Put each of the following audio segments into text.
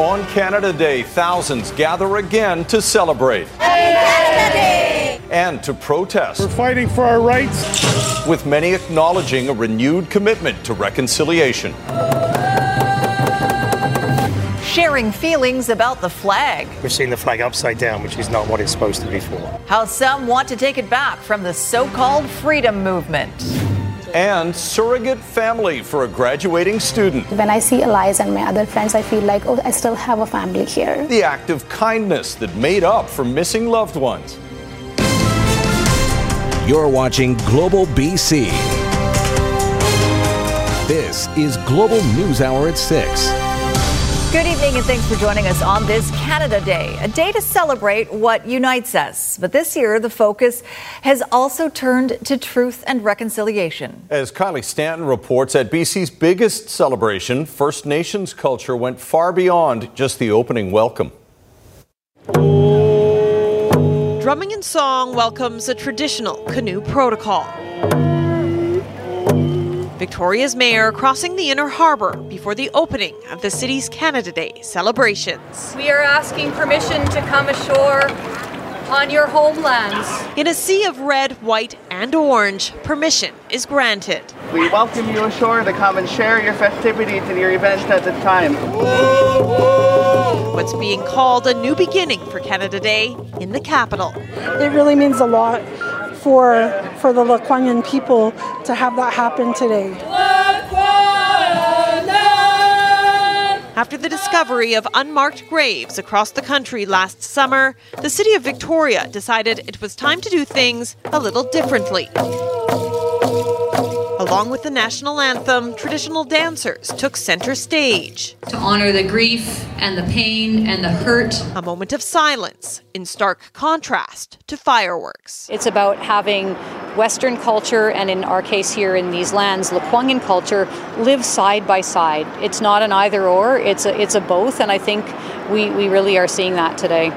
On Canada Day, thousands gather again to celebrate and to protest, We're fighting for our rights. with many acknowledging a renewed commitment to reconciliation. sharing feelings about the flag. We're seeing the flag upside down, which is not what it's supposed to be for. How some want to take it back from the so called freedom movement. And surrogate family for a graduating student. When I see Eliza and my other friends, I feel like, oh, I still have a family here. The act of kindness that made up for missing loved ones. You're watching Global BC. This is Global News Hour at 6. Good evening and thanks for joining us on this Canada Day, a day to celebrate what unites us. But this year, the focus has also turned to truth and reconciliation. As Kylie Stanton reports, at BC's biggest celebration, First Nations culture went far beyond just the opening welcome. Drumming and song welcomes a traditional canoe protocol. Victoria's mayor crossing the inner harbour before the opening of the city's Canada Day celebrations. We are asking permission to come ashore on your homelands. In a sea of red, white, and orange, permission is granted. We welcome you ashore to come and share your festivities and your events at the time. What's being called a new beginning for Canada Day in the capital. It really means a lot for for the Lekwungen people to have that happen today. After the discovery of unmarked graves across the country last summer, the city of Victoria decided it was time to do things a little differently. Along with the national anthem, traditional dancers took center stage. To honor the grief and the pain and the hurt. A moment of silence in stark contrast to fireworks. It's about having Western culture, and in our case here in these lands, Lekwungen culture, live side by side. It's not an either or, it's a, it's a both, and I think we, we really are seeing that today.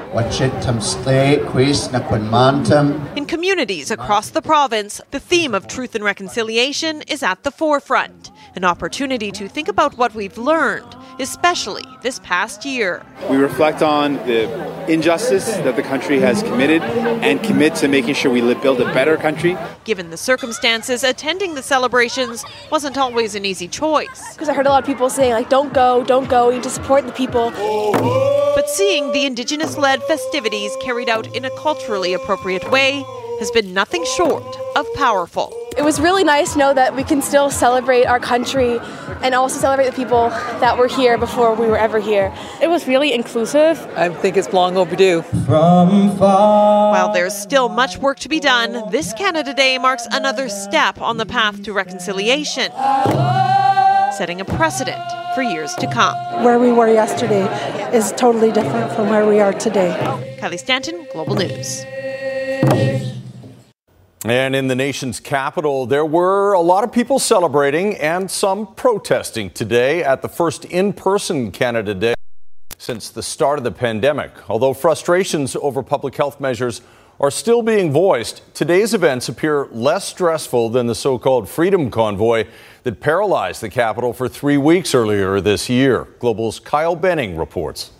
In communities across the province, the theme of truth and reconciliation is at the forefront, an opportunity to think about what we've learned, especially this past year. We reflect on the injustice that the country has committed and commit to making sure we live, build a better country. Given the circumstances, attending the celebrations wasn't always an easy choice. Because I heard a lot of people saying, like, don't go, don't go, you need to support the people. But seeing the Indigenous led festivities carried out in a culturally appropriate way has been nothing short of powerful. It was really nice to know that we can still celebrate our country and also celebrate the people that were here before we were ever here. It was really inclusive. I think it's long overdue. While there's still much work to be done, this Canada Day marks another step on the path to reconciliation, setting a precedent for years to come. Where we were yesterday is totally different from where we are today. Kylie Stanton, Global News. And in the nation's capital, there were a lot of people celebrating and some protesting today at the first in person Canada Day since the start of the pandemic. Although frustrations over public health measures are still being voiced, today's events appear less stressful than the so called Freedom Convoy that paralyzed the capital for three weeks earlier this year. Global's Kyle Benning reports.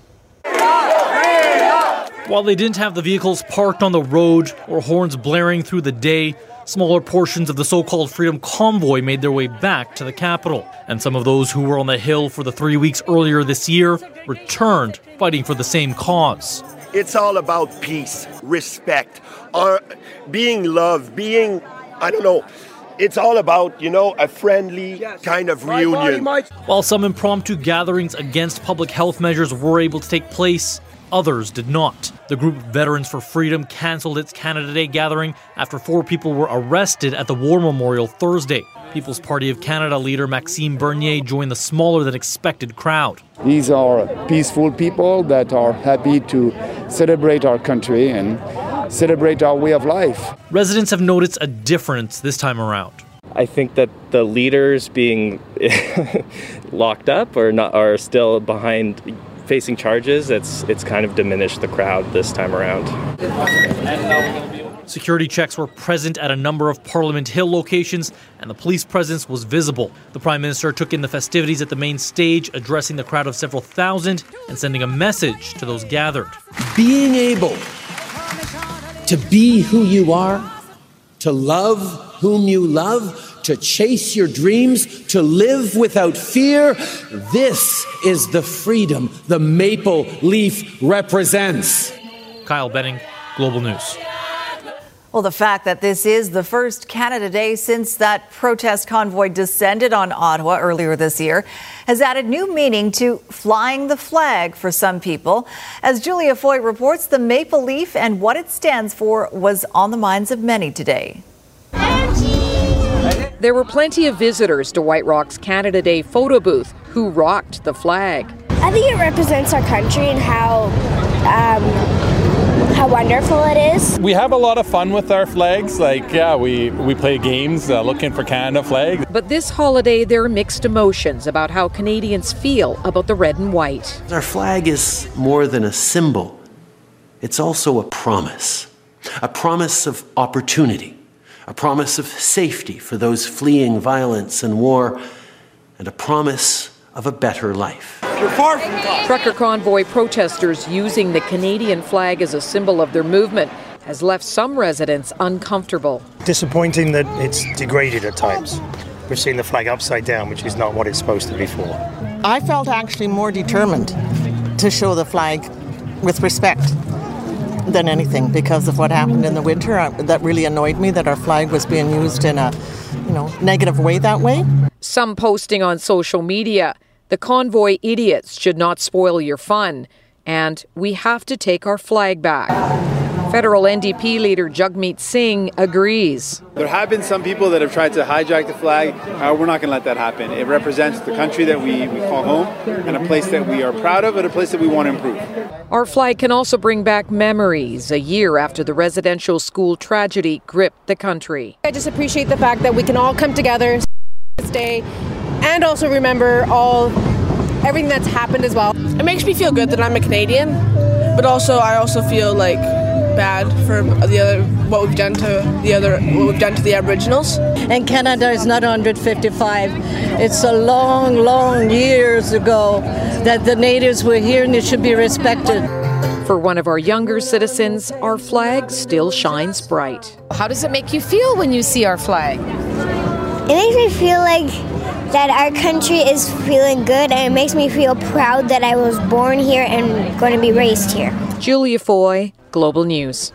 While they didn't have the vehicles parked on the road or horns blaring through the day, smaller portions of the so called Freedom Convoy made their way back to the capital. And some of those who were on the Hill for the three weeks earlier this year returned, fighting for the same cause. It's all about peace, respect, or being loved, being, I don't know, it's all about, you know, a friendly kind of reunion. While some impromptu gatherings against public health measures were able to take place, others did not. The group Veterans for Freedom canceled its Canada Day gathering after four people were arrested at the War Memorial Thursday. People's Party of Canada leader Maxime Bernier joined the smaller than expected crowd. These are peaceful people that are happy to celebrate our country and celebrate our way of life. Residents have noticed a difference this time around. I think that the leaders being locked up or not are still behind facing charges. It's it's kind of diminished the crowd this time around. Security checks were present at a number of Parliament Hill locations, and the police presence was visible. The Prime Minister took in the festivities at the main stage, addressing the crowd of several thousand and sending a message to those gathered. Being able to be who you are, to love whom you love, to chase your dreams, to live without fear. This is the freedom the maple leaf represents. Kyle Benning, Global News. Well, the fact that this is the first Canada Day since that protest convoy descended on Ottawa earlier this year has added new meaning to flying the flag for some people. As Julia Foy reports, the maple leaf and what it stands for was on the minds of many today. There were plenty of visitors to White Rock's Canada Day photo booth who rocked the flag. I think it represents our country and how um, how wonderful it is. We have a lot of fun with our flags. Like, yeah, we, we play games uh, looking for Canada flags. But this holiday, there are mixed emotions about how Canadians feel about the red and white. Our flag is more than a symbol, it's also a promise a promise of opportunity, a promise of safety for those fleeing violence and war, and a promise of a better life. Trucker convoy protesters using the Canadian flag as a symbol of their movement has left some residents uncomfortable. Disappointing that it's degraded at times. We've seen the flag upside down, which is not what it's supposed to be for. I felt actually more determined to show the flag with respect than anything because of what happened in the winter. Uh, that really annoyed me that our flag was being used in a, you know, negative way that way. Some posting on social media, the convoy idiots should not spoil your fun, and we have to take our flag back. Federal NDP leader Jagmeet Singh agrees. There have been some people that have tried to hijack the flag. Uh, we're not going to let that happen. It represents the country that we, we call home and a place that we are proud of and a place that we want to improve. Our flag can also bring back memories a year after the residential school tragedy gripped the country. I just appreciate the fact that we can all come together this day and also remember all everything that's happened as well. It makes me feel good that I'm a Canadian, but also I also feel like bad for the other what we've done to the other what we've done to the Aboriginals. And Canada is not 155. It's a long, long years ago that the natives were here and it should be respected. For one of our younger citizens, our flag still shines bright. How does it make you feel when you see our flag? It makes me feel like that our country is feeling good and it makes me feel proud that I was born here and going to be raised here. Julia Foy, Global News.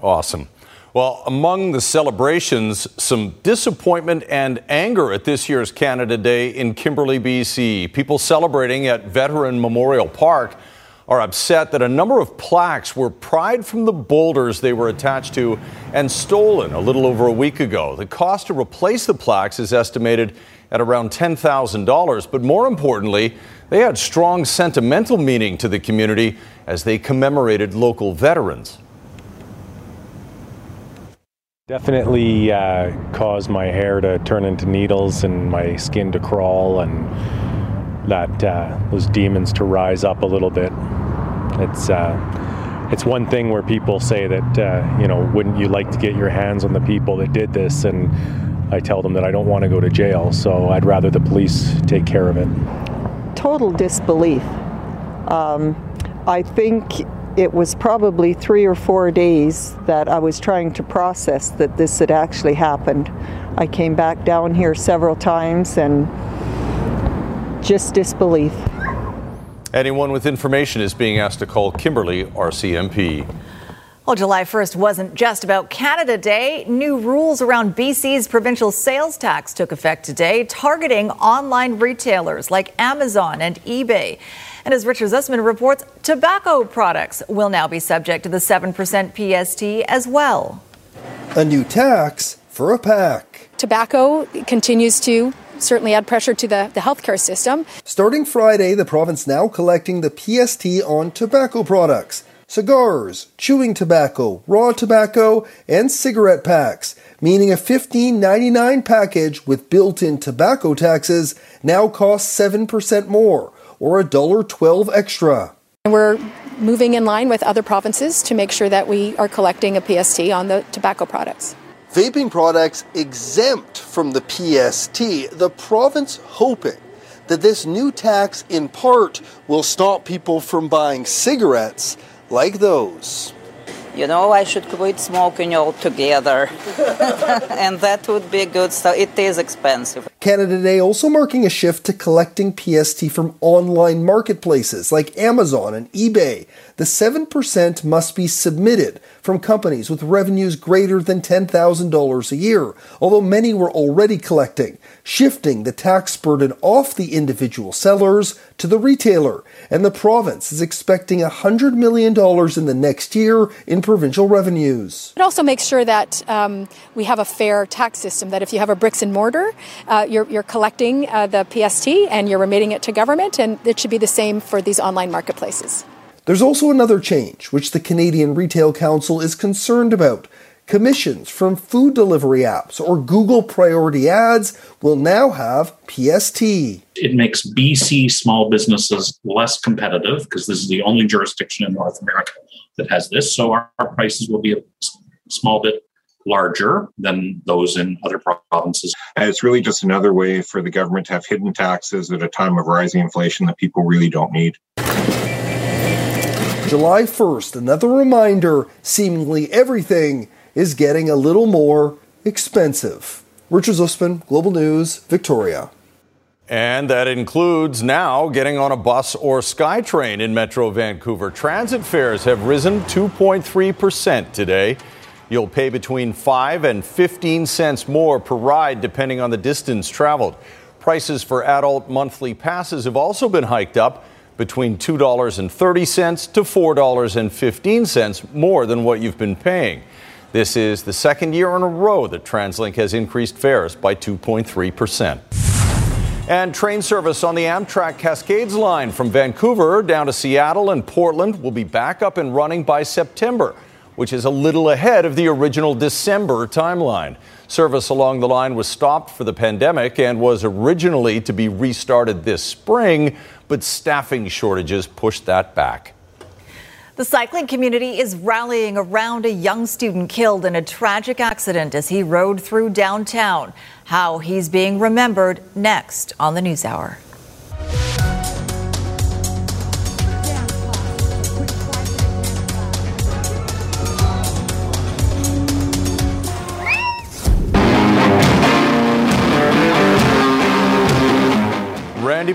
Awesome. Well, among the celebrations, some disappointment and anger at this year's Canada Day in Kimberley, BC. People celebrating at Veteran Memorial Park are upset that a number of plaques were pried from the boulders they were attached to and stolen a little over a week ago. The cost to replace the plaques is estimated at around $10,000, but more importantly, they had strong sentimental meaning to the community as they commemorated local veterans. Definitely uh, caused my hair to turn into needles and my skin to crawl and that uh, those demons to rise up a little bit. It's uh, it's one thing where people say that uh, you know wouldn't you like to get your hands on the people that did this and I tell them that I don't want to go to jail, so I'd rather the police take care of it. Total disbelief. Um, I think it was probably three or four days that I was trying to process that this had actually happened. I came back down here several times and just disbelief. Anyone with information is being asked to call Kimberley RCMP. Well, July 1st wasn't just about Canada Day. New rules around BC's provincial sales tax took effect today, targeting online retailers like Amazon and eBay. And as Richard Zussman reports, tobacco products will now be subject to the 7% PST as well. A new tax for a pack. Tobacco continues to certainly add pressure to the, the healthcare system. Starting Friday, the province now collecting the PST on tobacco products cigars, chewing tobacco, raw tobacco, and cigarette packs, meaning a $15.99 package with built in tobacco taxes now costs 7% more, or $1.12 extra. We're moving in line with other provinces to make sure that we are collecting a PST on the tobacco products. Vaping products exempt from the PST, the province hoping that this new tax in part will stop people from buying cigarettes like those. You know, I should quit smoking altogether. and that would be good. So it is expensive. Canada Day also marking a shift to collecting PST from online marketplaces like Amazon and eBay. The 7% must be submitted from companies with revenues greater than $10,000 a year, although many were already collecting, shifting the tax burden off the individual sellers to the retailer. And the province is expecting $100 million in the next year in provincial revenues. It also makes sure that um, we have a fair tax system, that if you have a bricks and mortar, uh, you're, you're, collecting uh, the PST and you're remitting it to government, and it should be the same for these online marketplaces. There's also another change, which the Canadian Retail Council is concerned about. Commissions from food delivery apps or Google Priority Ads will now have PST. It makes BC small businesses less competitive because this is the only jurisdiction in North America that has this. So our, our prices will be a small bit larger than those in other provinces. And it's really just another way for the government to have hidden taxes at a time of rising inflation that people really don't need. July 1st, another reminder seemingly everything is getting a little more expensive. Richard Zussman, Global News, Victoria. And that includes now getting on a bus or SkyTrain in Metro Vancouver. Transit fares have risen 2.3% today. You'll pay between 5 and 15 cents more per ride depending on the distance traveled. Prices for adult monthly passes have also been hiked up between $2.30 to $4.15 more than what you've been paying. This is the second year in a row that TransLink has increased fares by 2.3%. And train service on the Amtrak Cascades line from Vancouver down to Seattle and Portland will be back up and running by September, which is a little ahead of the original December timeline. Service along the line was stopped for the pandemic and was originally to be restarted this spring, but staffing shortages pushed that back. The cycling community is rallying around a young student killed in a tragic accident as he rode through downtown. How he's being remembered next on the News Hour.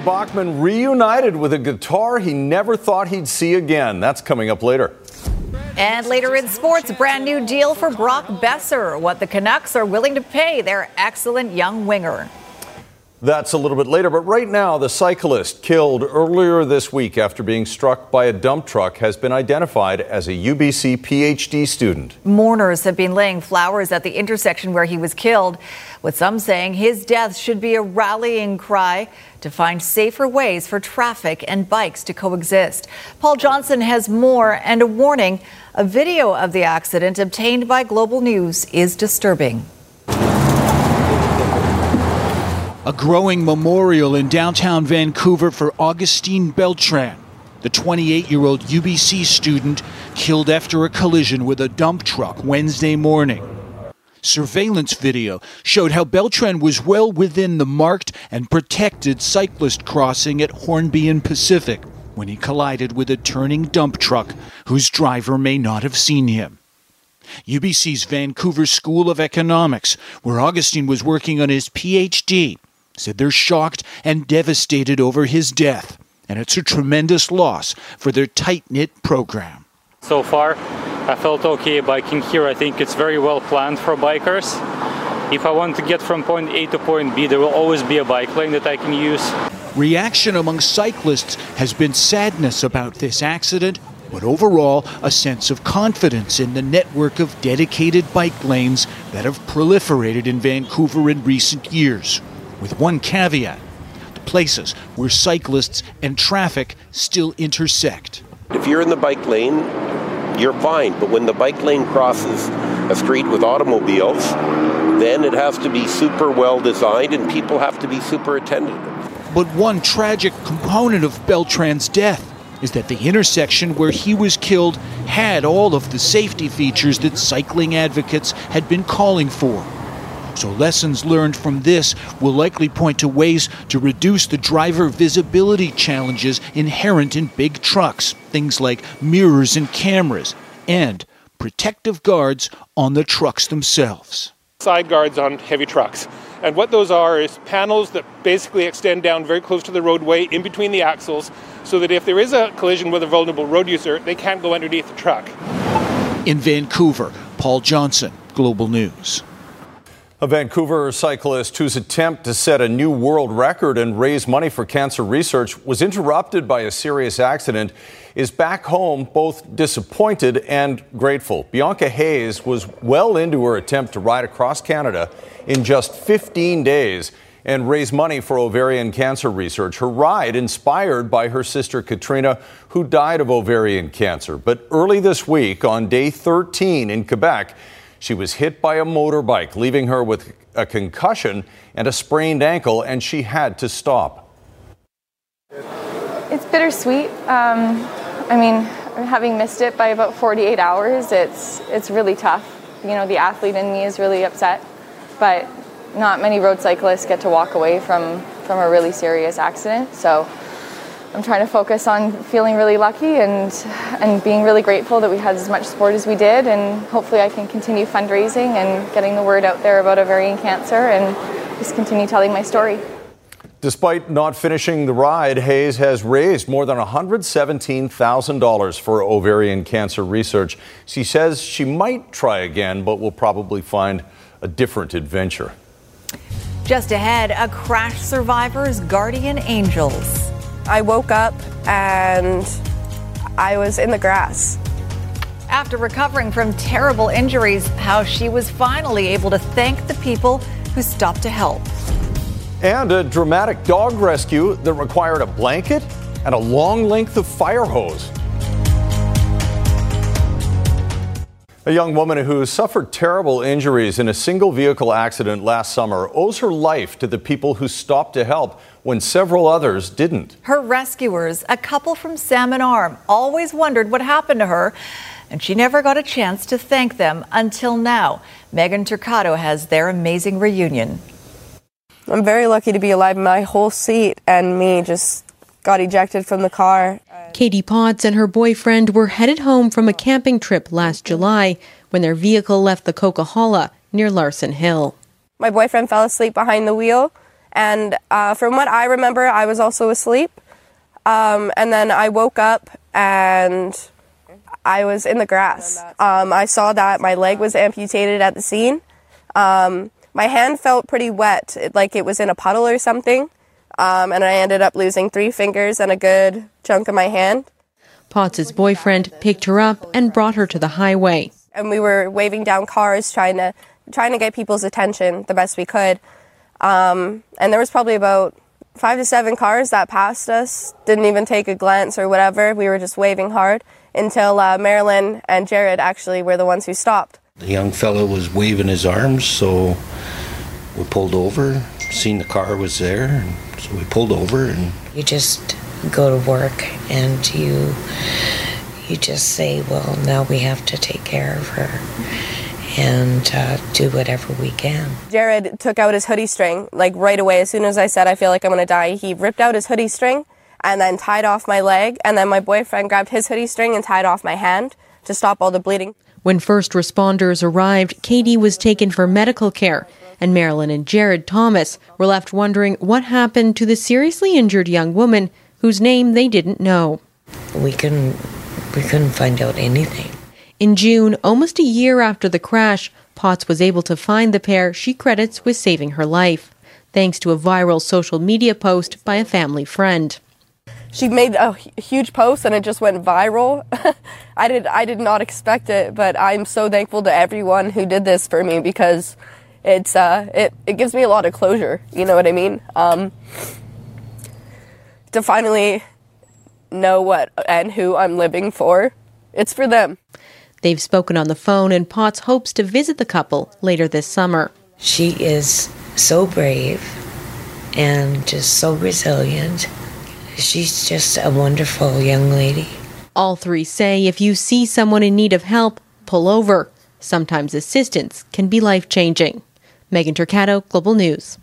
Bachman reunited with a guitar he never thought he'd see again. That's coming up later. And later in sports, brand new deal for Brock Boeser, What the Canucks are willing to pay their excellent young winger. That's a little bit later, but right now, the cyclist killed earlier this week after being struck by a dump truck has been identified as a UBC PhD student. Mourners have been laying flowers at the intersection where he was killed, with some saying his death should be a rallying cry to find safer ways for traffic and bikes to coexist. Paul Johnson has more and a warning. A video of the accident obtained by Global News is disturbing. A growing memorial in downtown Vancouver for Augustine Beltran, the 28 year old UBC student killed after a collision with a dump truck Wednesday morning. Surveillance video showed how Beltran was well within the marked and protected cyclist crossing at Hornby and Pacific when he collided with a turning dump truck whose driver may not have seen him. UBC's Vancouver School of Economics, where Augustine was working on his PhD, said they're shocked and devastated over his death, and it's a tremendous loss for their tight knit program. So far, I felt okay biking here. I think it's very well planned for bikers. If I want to get from point A to point B, there will always be a bike lane that I can use. Reaction among cyclists has been sadness about this accident but overall, a sense of confidence in the network of dedicated bike lanes that have proliferated in Vancouver in recent years. With one caveat the places where cyclists and traffic still intersect. If you're in the bike lane, you're fine. But when the bike lane crosses a street with automobiles, then it has to be super well designed and people have to be super attentive. But one tragic component of Beltran's death is that the intersection where he was killed had all of the safety features that cycling advocates had been calling for. So, lessons learned from this will likely point to ways to reduce the driver visibility challenges inherent in big trucks, things like mirrors and cameras, and protective guards on the trucks themselves. Side guards on heavy trucks. And what those are is panels that basically extend down very close to the roadway in between the axles so that if there is a collision with a vulnerable road user, they can't go underneath the truck. In Vancouver, Paul Johnson, Global News. A Vancouver cyclist whose attempt to set a new world record and raise money for cancer research was interrupted by a serious accident is back home both disappointed and grateful. Bianca Hayes was well into her attempt to ride across Canada in just 15 days and raise money for ovarian cancer research. Her ride inspired by her sister Katrina, who died of ovarian cancer. But early this week, on day 13 in Quebec, she was hit by a motorbike, leaving her with a concussion and a sprained ankle, and she had to stop. It's bittersweet. Um, I mean, having missed it by about 48 hours, it's it's really tough. You know, the athlete in me is really upset, but not many road cyclists get to walk away from from a really serious accident. So I'm trying to focus on feeling really lucky and and being really grateful that we had as much support as we did, and hopefully I can continue fundraising and getting the word out there about ovarian cancer and just continue telling my story. Despite not finishing the ride, Hayes has raised more than $117,000 for ovarian cancer research. She says she might try again, but will probably find a different adventure. Just ahead, a crash survivor's guardian angels. I woke up and I was in the grass. After recovering from terrible injuries, how she was finally able to thank the people who stopped to help. And a dramatic dog rescue that required a blanket and a long length of fire hose. A young woman who suffered terrible injuries in a single vehicle accident last summer owes her life to the people who stopped to help when several others didn't. Her rescuers, a couple from Salmon Arm, always wondered what happened to her, and she never got a chance to thank them until now. Megan Turcato has their amazing reunion. I'm very lucky to be alive. My whole seat and me just got ejected from the car. Katie Potts and her boyfriend were headed home from a camping trip last July when their vehicle left the Coquihalla near Larson Hill. My boyfriend fell asleep behind the wheel, and uh, from what I remember, I was also asleep. Um, and then I woke up and I was in the grass. Um, I saw that my leg was amputated at the scene. Um, my hand felt pretty wet, like it was in a puddle or something. Um, and I ended up losing three fingers and a good chunk of my hand. Potts' boyfriend picked her up and brought her to the highway. And we were waving down cars, trying to trying to get people's attention the best we could. Um, and there was probably about five to seven cars that passed us. Didn't even take a glance or whatever. We were just waving hard until uh, Marilyn and Jared actually were the ones who stopped. The young fellow was waving his arms, so we pulled over. Seen the car was there, so we pulled over and you just go to work and you you just say well now we have to take care of her and uh, do whatever we can. Jared took out his hoodie string like right away. As soon as i said i feel like i'm going to die he ripped out his hoodie string and then tied off my leg. And then my boyfriend grabbed his hoodie string and tied off my hand to stop all the bleeding. When first responders arrived katie was taken for medical care. And Marilyn and Jared Thomas were left wondering what happened to the seriously injured young woman whose name they didn't know. We couldn't we couldn't find out anything. In June, almost a year after the crash, Potts was able to find the pair she credits with saving her life, thanks to a viral social media post by a family friend. she made a huge post and it just went viral. I did I did not expect it, but I'm so thankful to everyone who did this for me because it's uh it, it gives me a lot of closure. You know what I mean? Um, to finally know what and who I'm living for. It's for them. They've spoken on the phone, and Potts hopes to visit the couple later this summer. She is so brave and just so resilient. She's just a wonderful young lady. All three say if you see someone in need of help, pull over. Sometimes assistance can be life changing. Megan Turcato, Global News.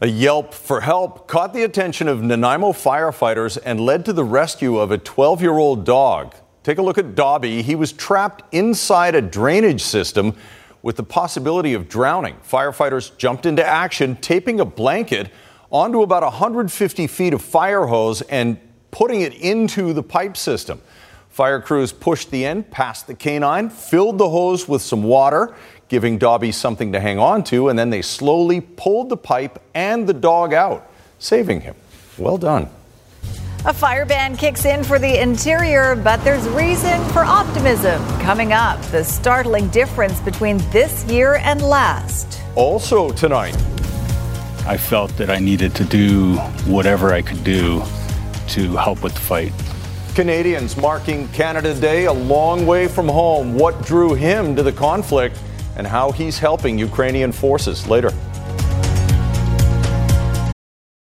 A yelp for help caught the attention of Nanaimo firefighters and led to the rescue of a 12 year old dog. Take a look at Dobby. He was trapped inside a drainage system with the possibility of drowning. Firefighters jumped into action, taping a blanket onto about 150 feet of fire hose and putting it into the pipe system. Fire crews pushed the end past the canine, filled the hose with some water, giving Dobby something to hang on to, and then they slowly pulled the pipe and the dog out, saving him. Well done. A fire ban kicks in for the interior, but there's reason for optimism. Coming up, the startling difference between this year and last. Also tonight, I felt that I needed to do whatever I could do to help with the fight. Canadians marking Canada Day a long way from home. What drew him to the conflict? and how he's helping Ukrainian forces later.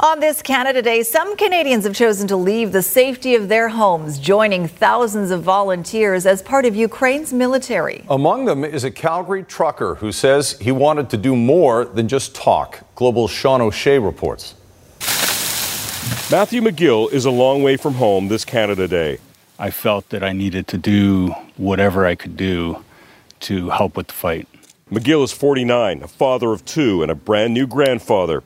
On this Canada Day, some Canadians have chosen to leave the safety of their homes, joining thousands of volunteers as part of Ukraine's military. Among them is a Calgary trucker who says he wanted to do more than just talk. Global Sean O'Shea reports. Matthew McGill is a long way from home this Canada Day. I felt that I needed to do whatever I could do to help with the fight. McGill is 49, a father of two, and a brand new grandfather.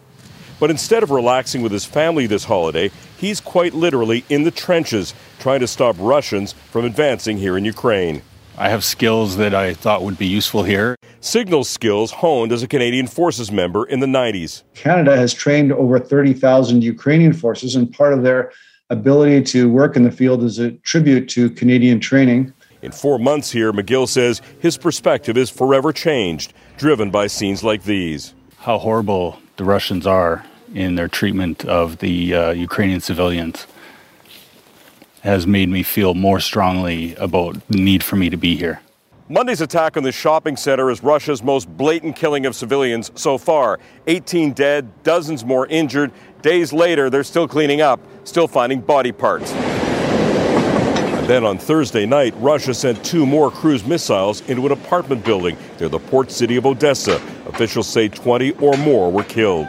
But instead of relaxing with his family this holiday, he's quite literally in the trenches trying to stop Russians from advancing here in Ukraine. I have skills that I thought would be useful here. Signal skills honed as a Canadian Forces member in the 90s. Canada has trained over 30,000 Ukrainian forces, and part of their ability to work in the field is a tribute to Canadian training. In four months here, McGill says his perspective is forever changed, driven by scenes like these. How horrible the Russians are in their treatment of the uh, Ukrainian civilians has made me feel more strongly about the need for me to be here. Monday's attack on the shopping center is Russia's most blatant killing of civilians so far. 18 dead, dozens more injured. Days later, they're still cleaning up, still finding body parts. And then on Thursday night, Russia sent two more cruise missiles into an apartment building near the port city of Odessa. Officials say 20 or more were killed.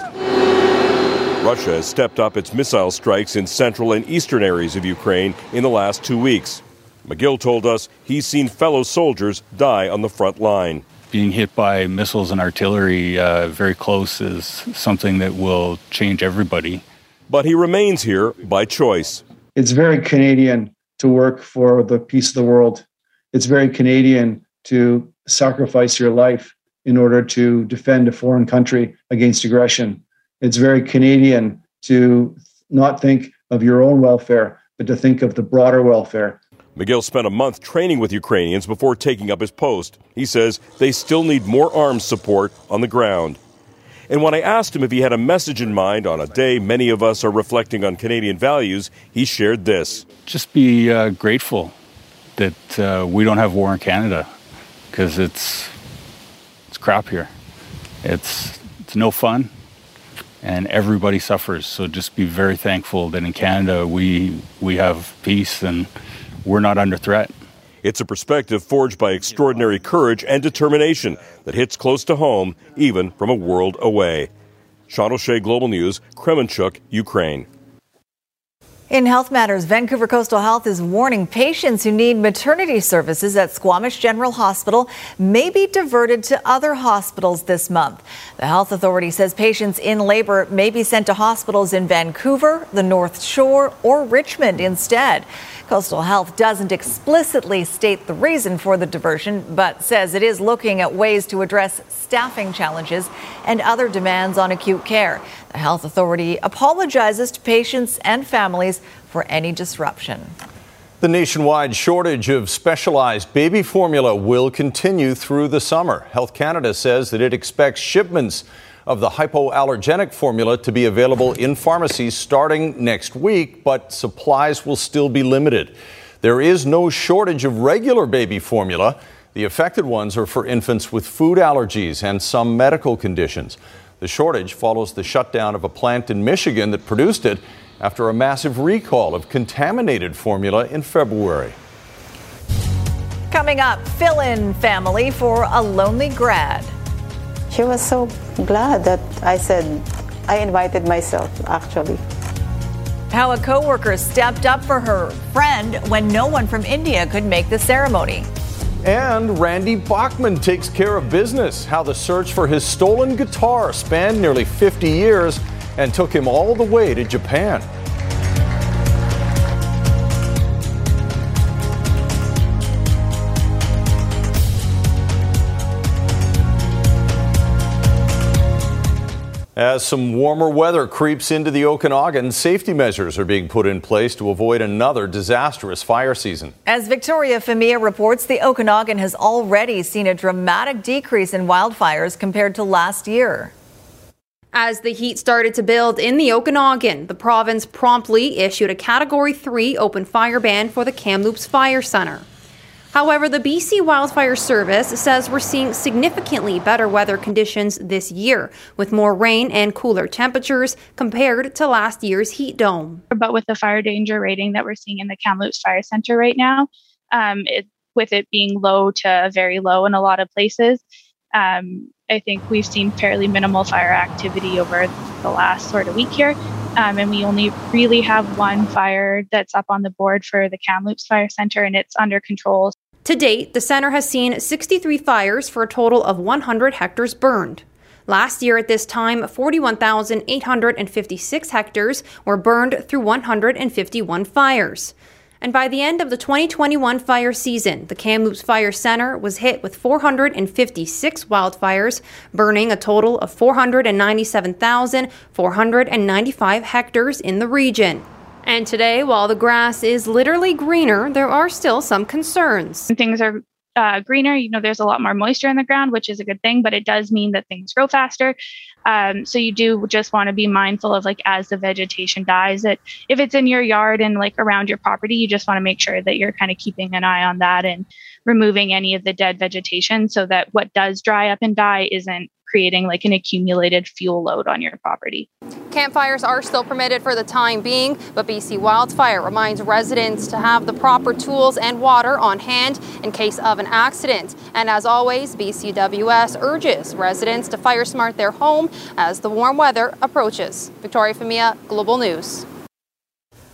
Russia has stepped up its missile strikes in central and eastern areas of Ukraine in the last two weeks. McGill told us he's seen fellow soldiers die on the front line. Being hit by missiles and artillery uh, very close is something that will change everybody. But he remains here by choice. It's very Canadian to work for the peace of the world. It's very Canadian to sacrifice your life in order to defend a foreign country against aggression. It's very Canadian to not think of your own welfare, but to think of the broader welfare McGill spent a month training with Ukrainians before taking up his post. He says they still need more arms support on the ground. And when I asked him if he had a message in mind on a day many of us are reflecting on Canadian values, he shared this. Just be uh, grateful that uh, we don't have war in Canada because it's, it's crap here. It's, it's no fun and everybody suffers. So just be very thankful that in Canada we, we have peace and we're not under threat. It's a perspective forged by extraordinary courage and determination that hits close to home, even from a world away. Sean O'Shea, Global News, Kremenchuk, Ukraine. In Health Matters, Vancouver Coastal Health is warning patients who need maternity services at Squamish General Hospital may be diverted to other hospitals this month. The health authority says patients in labor may be sent to hospitals in Vancouver, the North Shore, or Richmond instead. Coastal Health doesn't explicitly state the reason for the diversion, but says it is looking at ways to address staffing challenges and other demands on acute care. The health authority apologizes to patients and families for any disruption. The nationwide shortage of specialized baby formula will continue through the summer. Health Canada says that it expects shipments of the hypoallergenic formula to be available in pharmacies starting next week, but supplies will still be limited. There is no shortage of regular baby formula. The affected ones are for infants with food allergies and some medical conditions. The shortage follows the shutdown of a plant in Michigan that produced it after a massive recall of contaminated formula in February. Coming up, fill in family for a lonely grad. She was so glad that I said, I invited myself, actually. How a coworker stepped up for her friend when no one from India could make the ceremony. And Randy Bachman takes care of business. How the search for his stolen guitar spanned nearly 50 years and took him all the way to Japan. As some warmer weather creeps into the Okanagan, safety measures are being put in place to avoid another disastrous fire season. As Victoria Femia reports, the Okanagan has already seen a dramatic decrease in wildfires compared to last year. As the heat started to build in the Okanagan, the province promptly issued a Category 3 open fire ban for the Kamloops Fire Center. However, the BC Wildfire Service says we're seeing significantly better weather conditions this year, with more rain and cooler temperatures compared to last year's heat dome. But with the fire danger rating that we're seeing in the Kamloops Fire Center right now, um, it, with it being low to very low in a lot of places, um, I think we've seen fairly minimal fire activity over the last sort of week here. Um, and we only really have one fire that's up on the board for the Kamloops Fire Center, and it's under control. To date, the center has seen 63 fires for a total of 100 hectares burned. Last year at this time, 41,856 hectares were burned through 151 fires. And by the end of the 2021 fire season, the Kamloops Fire Center was hit with 456 wildfires, burning a total of 497,495 hectares in the region. And today, while the grass is literally greener, there are still some concerns. Things are uh, greener, you know, there's a lot more moisture in the ground, which is a good thing, but it does mean that things grow faster. Um, so you do just want to be mindful of like as the vegetation dies, that if it's in your yard and like around your property, you just want to make sure that you're kind of keeping an eye on that and removing any of the dead vegetation so that what does dry up and die isn't creating like an accumulated fuel load on your property. Campfires are still permitted for the time being, but BC Wildfire reminds residents to have the proper tools and water on hand in case of an accident. And as always, BCWS urges residents to fire smart their home as the warm weather approaches. Victoria Femia, Global News.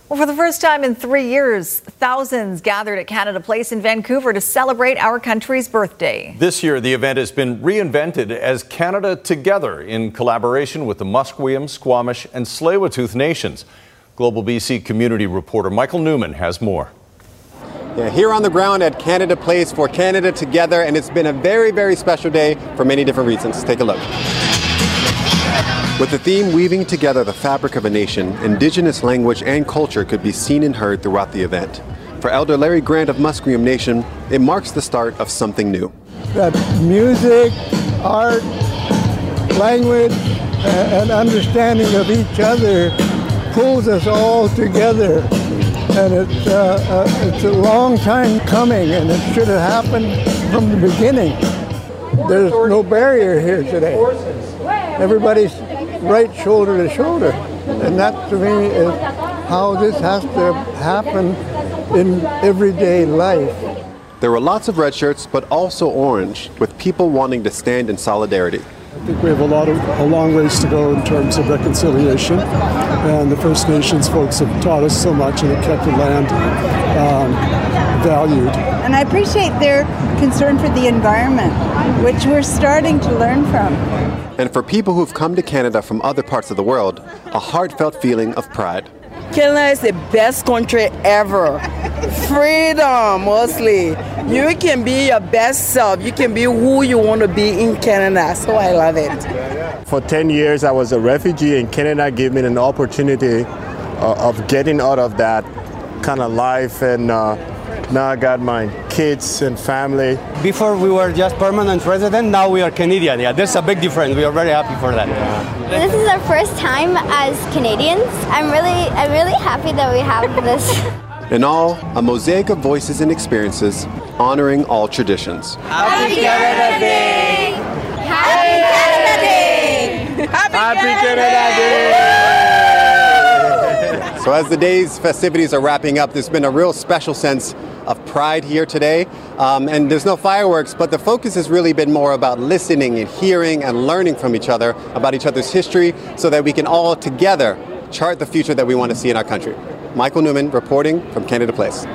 Well, for the first time in three years, thousands gathered at Canada Place in Vancouver to celebrate our country's birthday. This year, the event has been reinvented as Canada Together in collaboration with the Musqueam, Squamish, and Tsleil-Waututh nations. Global BC community reporter Michael Newman has more. Yeah, here on the ground at Canada Place for Canada Together, and it's been a very, very special day for many different reasons. Take a look. With the theme weaving together the fabric of a nation, Indigenous language and culture could be seen and heard throughout the event. For Elder Larry Grant of Musqueam Nation, it marks the start of something new. That music, art, language, and understanding of each other pulls us all together. And it's, uh, uh, it's a long time coming, and it should have happened from the beginning. There's no barrier here today. Everybody's right shoulder to shoulder. And that to me is how this has to happen in everyday life. There were lots of red shirts, but also orange, with people wanting to stand in solidarity. I think we have a lot of a long ways to go in terms of reconciliation, and the First Nations folks have taught us so much and have kept the land um, valued. And I appreciate their concern for the environment, which we're starting to learn from. And for people who've come to Canada from other parts of the world, a heartfelt feeling of pride. Canada is the best country ever. Freedom, mostly. You can be your best self. You can be who you want to be in Canada. So I love it. For 10 years, I was a refugee, and Canada gave me an opportunity uh, of getting out of that kind of life and uh, now I got my kids and family. Before we were just permanent resident, now we are Canadian. Yeah, there's a big difference. We are very happy for that. This is our first time as Canadians. I'm really, I'm really happy that we have this. In all, a mosaic of voices and experiences honoring all traditions. Happy Canada Day! Happy Canada Day! Happy Canada Day! So, as the day's festivities are wrapping up, there's been a real special sense of pride here today. Um, and there's no fireworks, but the focus has really been more about listening and hearing and learning from each other about each other's history so that we can all together chart the future that we want to see in our country. Michael Newman reporting from Canada Place.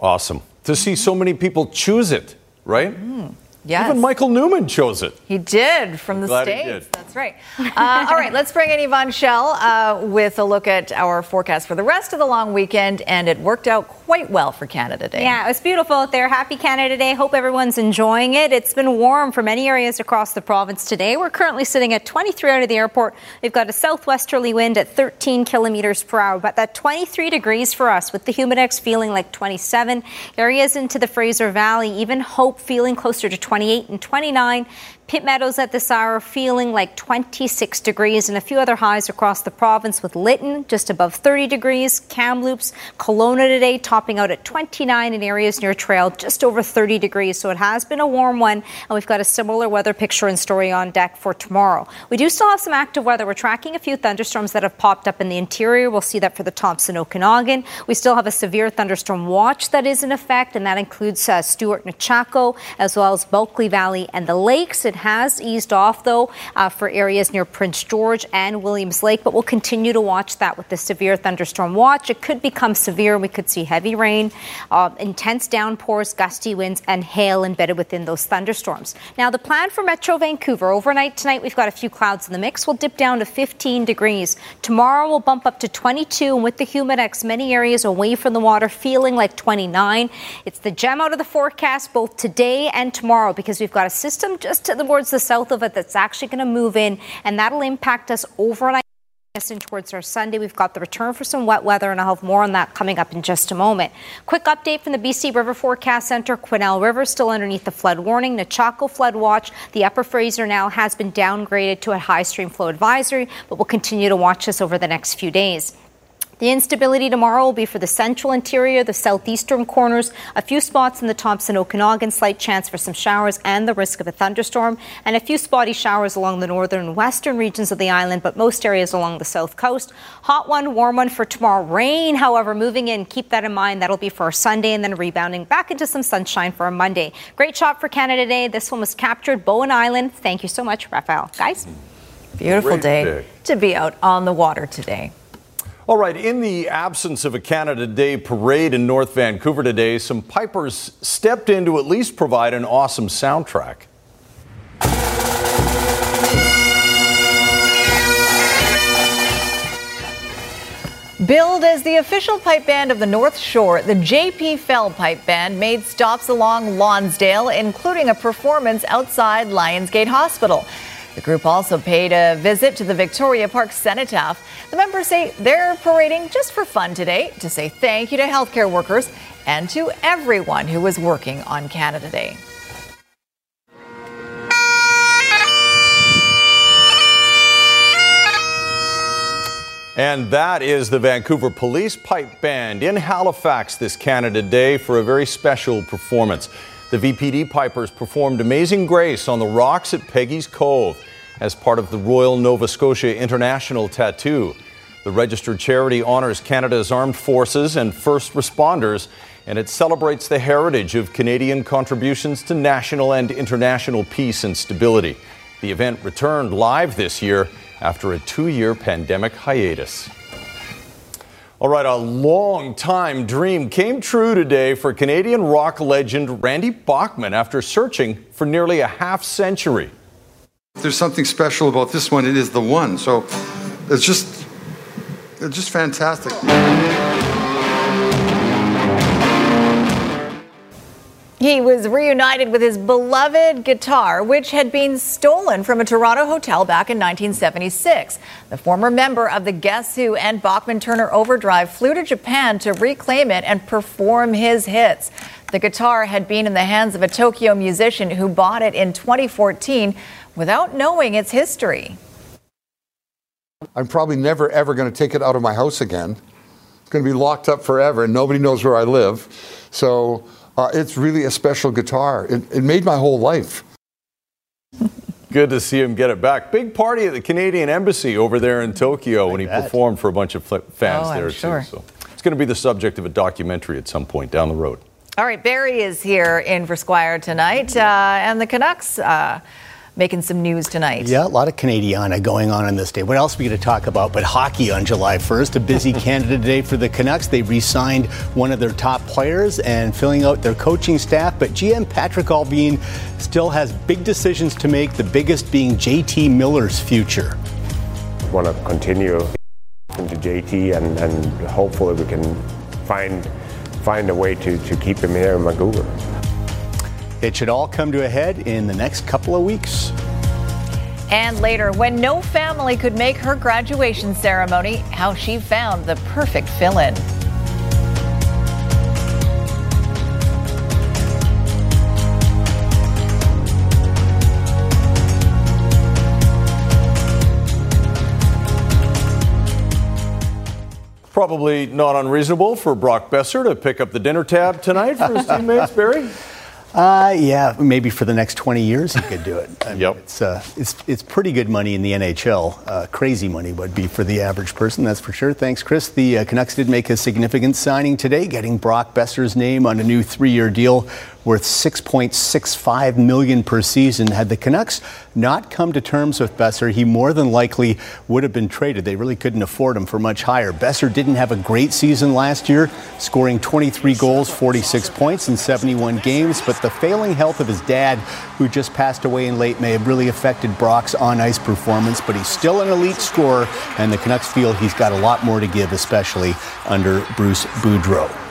Awesome. To see so many people choose it, right? Mm, yes. Even Michael Newman chose it. He did from the Glad he States. did. That's right. Uh, all right, let's bring in Yvonne Schalle uh, with a look at our forecast for the rest of the long weekend. And it worked out quite well for Canada Day. Yeah, it was beautiful out there. Happy Canada Day. Hope everyone's enjoying it. It's been warm for many areas across the province today. We're currently sitting at 23 out of the airport. We've got a southwesterly wind at 13 kilometers per hour, but that 23 degrees for us with the humidex feeling like 27. Areas into the Fraser Valley, even Hope feeling closer to 28 and 29. Pitt Meadows at this hour feeling like 26 degrees and a few other highs across the province with Lytton just above 30 degrees, Kamloops, Kelowna today topping out at 29 in areas near Trail just over 30 degrees. So it has been a warm one and we've got a similar weather picture and story on deck for tomorrow. We do still have some active weather. We're tracking a few thunderstorms that have popped up in the interior. We'll see that for the Thompson Okanagan. We still have a severe thunderstorm watch that is in effect and that includes uh, Stuart Nechako as well as Bulkley Valley and the lakes. It has eased off, though, uh, for areas near Prince George and Williams Lake, but we'll continue to watch that with the severe thunderstorm watch. It could become severe. We could see heavy rain, uh, intense downpours, gusty winds, and hail embedded within those thunderstorms. Now, the plan for Metro Vancouver overnight tonight, we've got a few clouds in the mix. We'll dip down to 15 degrees. Tomorrow, we'll bump up to 22, and with the humidex, many areas away from the water feeling like 29. It's the gem out of the forecast both today and tomorrow because we've got a system just to the towards the south of it that's actually going to move in, and that'll impact us overnight. Towards our Sunday, we've got the return for some wet weather, and I'll have more on that coming up in just a moment. Quick update from the BC River Forecast Center: Quesnel River still underneath the flood warning. Nechako flood watch. The Upper Fraser now has been downgraded to a high stream flow advisory, but we'll continue to watch this over the next few days. The instability tomorrow will be for the central interior, the southeastern corners, a few spots in the Thompson Okanagan, slight chance for some showers and the risk of a thunderstorm, and a few spotty showers along the northern and western regions of the island, but most areas along the south coast. Hot one, warm one for tomorrow. Rain, however, moving in. Keep that in mind. That'll be for our Sunday and then rebounding back into some sunshine for a Monday. Great shot for Canada Day. This one was captured Bowen Island. Thank you so much, Raphael. Guys. Beautiful day, day. to be out on the water today. All right, in the absence of a Canada Day parade in North Vancouver today, some pipers stepped in to at least provide an awesome soundtrack. Billed as the official pipe band of the North Shore, the JP Fell Pipe Band made stops along Lonsdale, including a performance outside Lionsgate Hospital. The group also paid a visit to the Victoria Park Cenotaph. The members say they're parading just for fun today to say thank you to healthcare workers and to everyone who was working on Canada Day. And that is the Vancouver Police Pipe Band in Halifax this Canada Day for a very special performance. The VPD Pipers performed Amazing Grace on the rocks at Peggy's Cove as part of the Royal Nova Scotia International Tattoo. The registered charity honors Canada's armed forces and first responders, and it celebrates the heritage of Canadian contributions to national and international peace and stability. The event returned live this year after a two year pandemic hiatus. All right, a long time dream came true today for Canadian rock legend Randy Bachman after searching for nearly a half century. There's something special about this one. It is the one. So it's just it's just fantastic. He was reunited with his beloved guitar, which had been stolen from a Toronto hotel back in 1976. The former member of the Guess Who and Bachman Turner Overdrive flew to Japan to reclaim it and perform his hits. The guitar had been in the hands of a Tokyo musician who bought it in 2014 without knowing its history. I'm probably never ever going to take it out of my house again. It's going to be locked up forever, and nobody knows where I live. So uh, it's really a special guitar. It, it made my whole life. Good to see him get it back. Big party at the Canadian Embassy over there in Tokyo when he bet. performed for a bunch of fl- fans Oh, I'm there sure. So it's going to be the subject of a documentary at some point down the road. All right, Barry is here in for Squire tonight, uh, and the Canucks uh, making some news tonight. Yeah, a lot of Canadiana going on on this day. What else are we going to talk about? But hockey on July 1st, a busy Canada Day for the Canucks. They re signed one of their top players and filling out their coaching staff. But GM Patrick Allvin still has big decisions to make, the biggest being JT Miller's future. I want to continue into JT and, and hopefully we can find find a way to, to keep him here in Vancouver. It should all come to a head in the next couple of weeks. And later, when no family could make her graduation ceremony, how she found the perfect fill in. Probably not unreasonable for Brock Boeser to pick up the dinner tab tonight for his teammates, Barry. Uh, yeah, maybe for the next 20 years he could do it. I mean, It's, uh, it's, it's pretty good money in the NHL. Uh, crazy money would be for the average person, that's for sure. Thanks, Chris. The uh, Canucks did make a significant signing today, getting Brock Boeser's name on a new three-year deal worth 6.65 million per season. Had the Canucks not come to terms with Boeser, he more than likely would have been traded. They really couldn't afford him for much higher. Boeser didn't have a great season last year, scoring 23 goals, 46 points in 71 games, but the failing health of his dad, who just passed away in late May, really affected Brock's on-ice performance, but he's still an elite scorer, and the Canucks feel he's got a lot more to give, especially under Bruce Boudreau.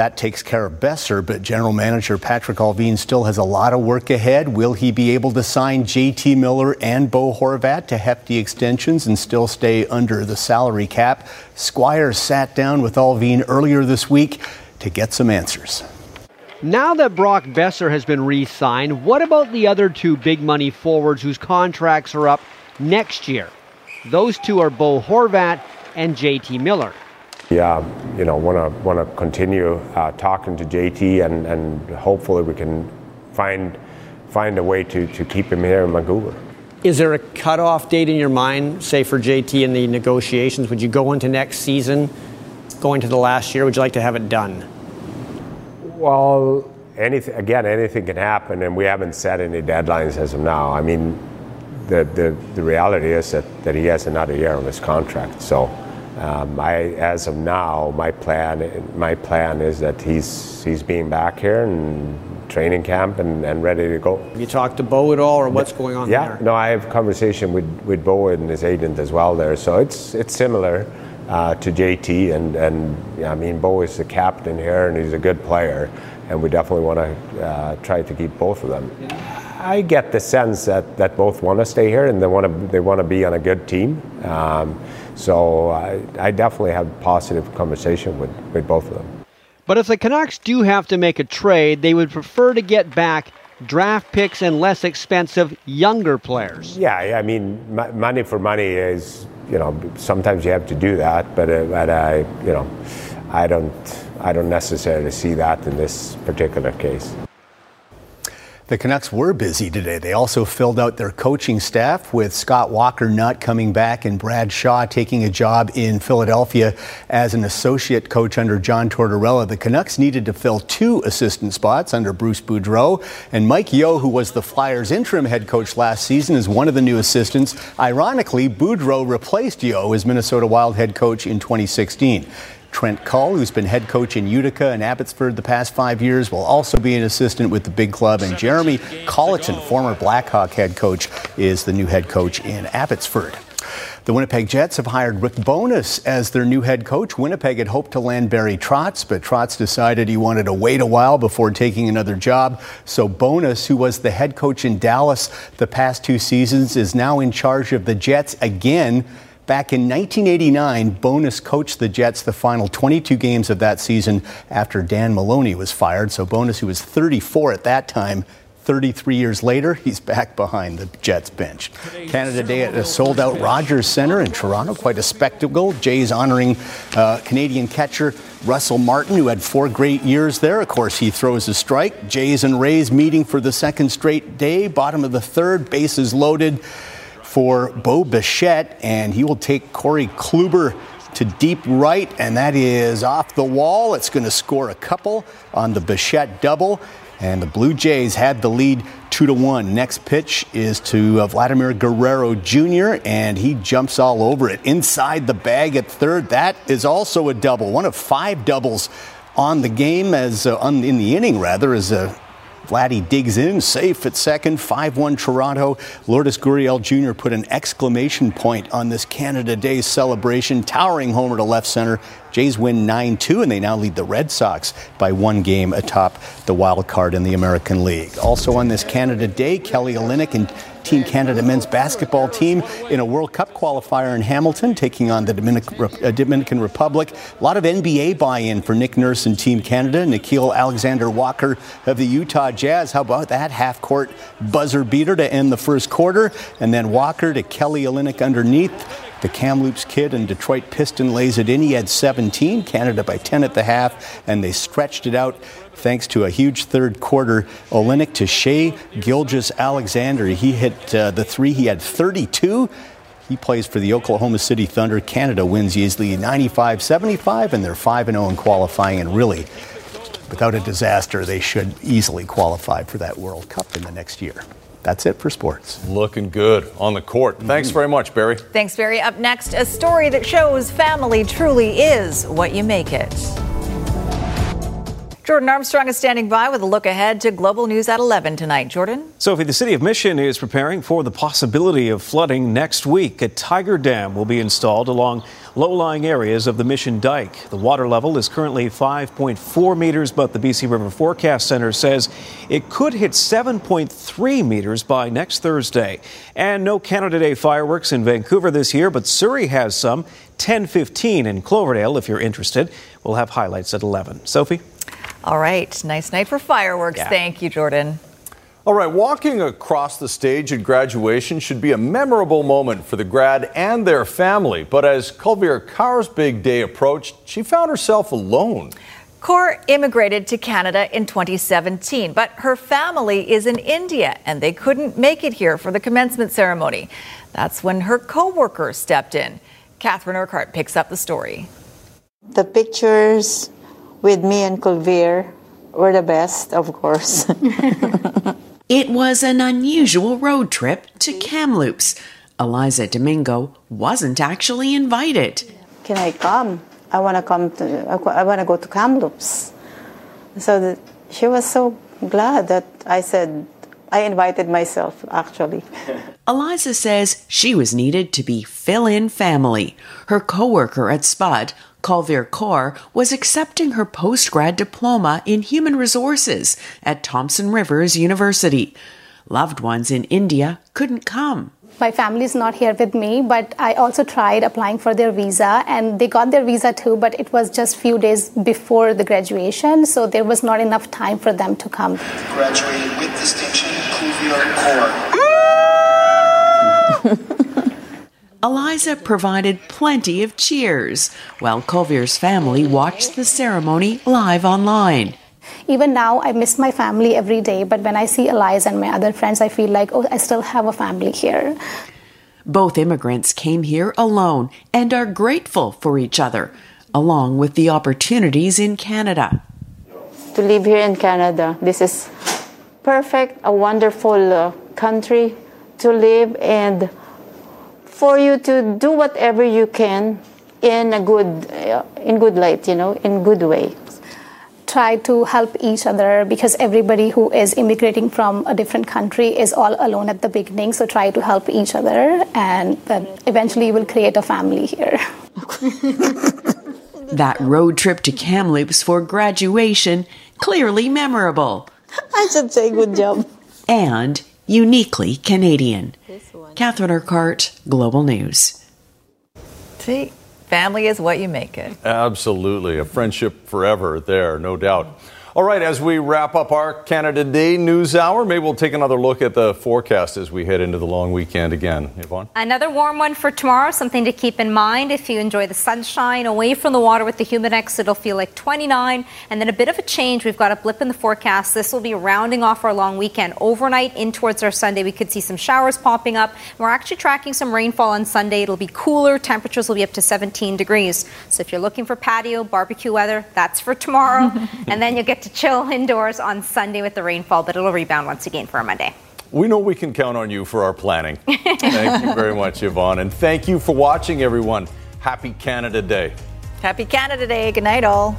That takes care of Boeser, but general manager Patrick Allvin still has a lot of work ahead. Will he be able to sign JT Miller and Bo Horvat to hefty extensions and still stay under the salary cap? Squires sat down with Allvin earlier this week to get some answers. Now that Brock Boeser has been re signed, what about the other two big money forwards whose contracts are up next year? Those two are Bo Horvat and JT Miller. Yeah, you know, want to want to continue uh, talking to JT and, and hopefully we can find find a way to, to keep him here in Vancouver. Is there a cutoff date in your mind, say for JT in the negotiations? Would you go into next season, going to the last year? Would you like to have it done? Well, anything again, anything can happen, and we haven't set any deadlines as of now. I mean, the the, the reality is that, that he has another year on his contract. So, um, I as of now, my plan my plan is that he's he's being back here and training camp and, and ready to go. Have you talked to Bo at all, or what's going on Yeah, there? no, I have conversation with with Bo and his agent as well there. So it's it's similar uh, to JT, and and yeah, I mean Bo is the captain here, and he's a good player, and we definitely want to uh, try to keep both of them. I get the sense that, that both want to stay here and they want to they want to be on a good team. Um, so I, I definitely have positive conversation with, with both of them. But if the Canucks do have to make a trade, they would prefer to get back draft picks and less expensive younger players. Yeah, yeah, I mean, m- money for money is, you know, sometimes you have to do that, but, uh, but I, you know, I don't, I don't necessarily see that in this particular case. The Canucks were busy today. They also filled out their coaching staff with Scott Walker not coming back and Brad Shaw taking a job in Philadelphia as an associate coach under John Tortorella. The Canucks needed to fill two assistant spots under Bruce Boudreau, and Mike Yeo, who was the Flyers interim head coach last season, is one of the new assistants. Ironically, Boudreau replaced Yeo as Minnesota Wild head coach in 2016. Trent Cull, who's been head coach in Utica and Abbotsford the past five years, will also be an assistant with the big club. And Jeremy Colliton, former Blackhawk head coach, is the new head coach in Abbotsford. The Winnipeg Jets have hired Rick Bowness as their new head coach. Winnipeg had hoped to land Barry Trotz, but Trotz decided he wanted to wait a while before taking another job. So Bowness, who was the head coach in Dallas the past two seasons, is now in charge of the Jets again. Back in 1989, Bowness coached the Jets the final 22 games of that season after Dan Maloney was fired. So Bowness, who was 34 at that time, 33 years later, he's back behind the Jets bench. Canada Day at a sold out Rogers Centre in Toronto, quite a spectacle. Jays honoring uh, Canadian catcher Russell Martin, who had four great years there. Of course, he throws a strike. Jays and Rays meeting for the second straight day, bottom of the third, bases loaded for Bo Bichette, and he will take Corey Kluber to deep right, and that is off the wall. It's going to score a couple on the Bichette double, and the Blue Jays had the lead two to one. Next pitch is to uh, Vladimir Guerrero Jr., and he jumps all over it inside the bag at third. That is also a double, one of five doubles on the game as uh, on, in the inning rather as a Vladdy digs in, safe at second, 5 1 Toronto. Lourdes Gurriel Jr. put an exclamation point on this Canada Day celebration, towering homer to left center. Jays win 9 2, and they now lead the Red Sox by one game atop the wild card in the American League. Also on this Canada Day, Kelly Olynyk and Team Canada men's basketball team in a World Cup qualifier in Hamilton, taking on the uh, Dominican Republic. A lot of NBA buy-in for Nick Nurse and Team Canada. Nickeil Alexander Walker of the Utah Jazz. How about that half-court buzzer beater to end the first quarter, and then Walker to Kelly Olynyk underneath. The Kamloops kid and Detroit Piston lays it in. He had 17, Canada by 10 at the half, and they stretched it out thanks to a huge third quarter. Olynyk to Shai Gilgeous Alexander. He hit uh, the three. He had 32. He plays for the Oklahoma City Thunder. Canada wins easily 95 75, and they're 5 0 in qualifying. And really, without a disaster, they should easily qualify for that World Cup in the next year. That's it for sports. Looking good on the court. Thanks mm-hmm. very much, Barry. Thanks, Barry. Up next, a story that shows family truly is what you make it. Jordan Armstrong is standing by with a look ahead to global news at 11 tonight. Jordan? Sophie, the city of Mission is preparing for the possibility of flooding next week. A tiger dam will be installed along low lying areas of the Mission Dike. The water level is currently 5.4 meters, but the BC River Forecast Center says it could hit 7.3 meters by next Thursday. And no Canada Day fireworks in Vancouver this year, but Surrey has some. 10:15 in Cloverdale if you're interested. We'll have highlights at 11. Sophie? All right. Nice night for fireworks. Yeah. Thank you, Jordan. All right, walking across the stage at graduation should be a memorable moment for the grad and their family. But as Kulveer Kaur's big day approached, she found herself alone. Kaur immigrated to Canada in 2017, but her family is in India and they couldn't make it here for the commencement ceremony. That's when her co-worker stepped in. Catherine Urquhart picks up the story. The pictures with me and Kulveer were the best, of course. it was an unusual road trip to Kamloops. Eliza Domingo wasn't actually invited. Can I come? I want to come to, I want to go to Kamloops. So the, she was so glad that I said, I invited myself, actually. Eliza says she was needed to be fill in family. Her coworker at Spud Kulveer Kaur was accepting her postgrad diploma in human resources at Thompson Rivers University. Loved ones in India couldn't come. My family is not here with me, but I also tried applying for their visa and they got their visa too, but it was just few days before the graduation, so there was not enough time for them to come. Graduated with distinction, Kulveer Kaur. Eliza provided plenty of cheers while Kulveer's family watched the ceremony live online. even now, I miss my family every day. But when I see Eliza and my other friends, I feel like, oh, I still have a family here. Both immigrants came here alone and are grateful for each other, along with the opportunities in Canada. To live here in Canada, this is perfect, a wonderful uh, country to live, and for you to do whatever you can in a good, uh, in good light, you know, in good way try to help each other because everybody who is immigrating from a different country is all alone at the beginning. So try to help each other, and then eventually you will create a family here. that road trip to Kamloops for graduation clearly memorable. I should say good job. And uniquely Canadian. Catherine Urquhart, Global News. See, family is what you make it. Absolutely. A friendship forever there, no doubt. All right, as we wrap up our Canada Day News Hour, maybe we'll take another look at the forecast as we head into the long weekend again. Yvonne? Another warm one for tomorrow, something to keep in mind. If you enjoy the sunshine away from the water with the Humidex, it'll feel like 29. And then a bit of a change. We've got a blip in the forecast. This will be rounding off our long weekend. Overnight in towards our Sunday, we could see some showers popping up. We're actually tracking some rainfall on Sunday. It'll be cooler. Temperatures will be up to 17 degrees. So if you're looking for patio, barbecue weather, that's for tomorrow. and then you'll get to chill indoors on Sunday with the rainfall, but it'll rebound once again for a Monday. We know we can count on you for our planning. thank you very much, Yvonne. And thank you for watching, everyone. Happy Canada Day. Happy Canada Day. Good night, all.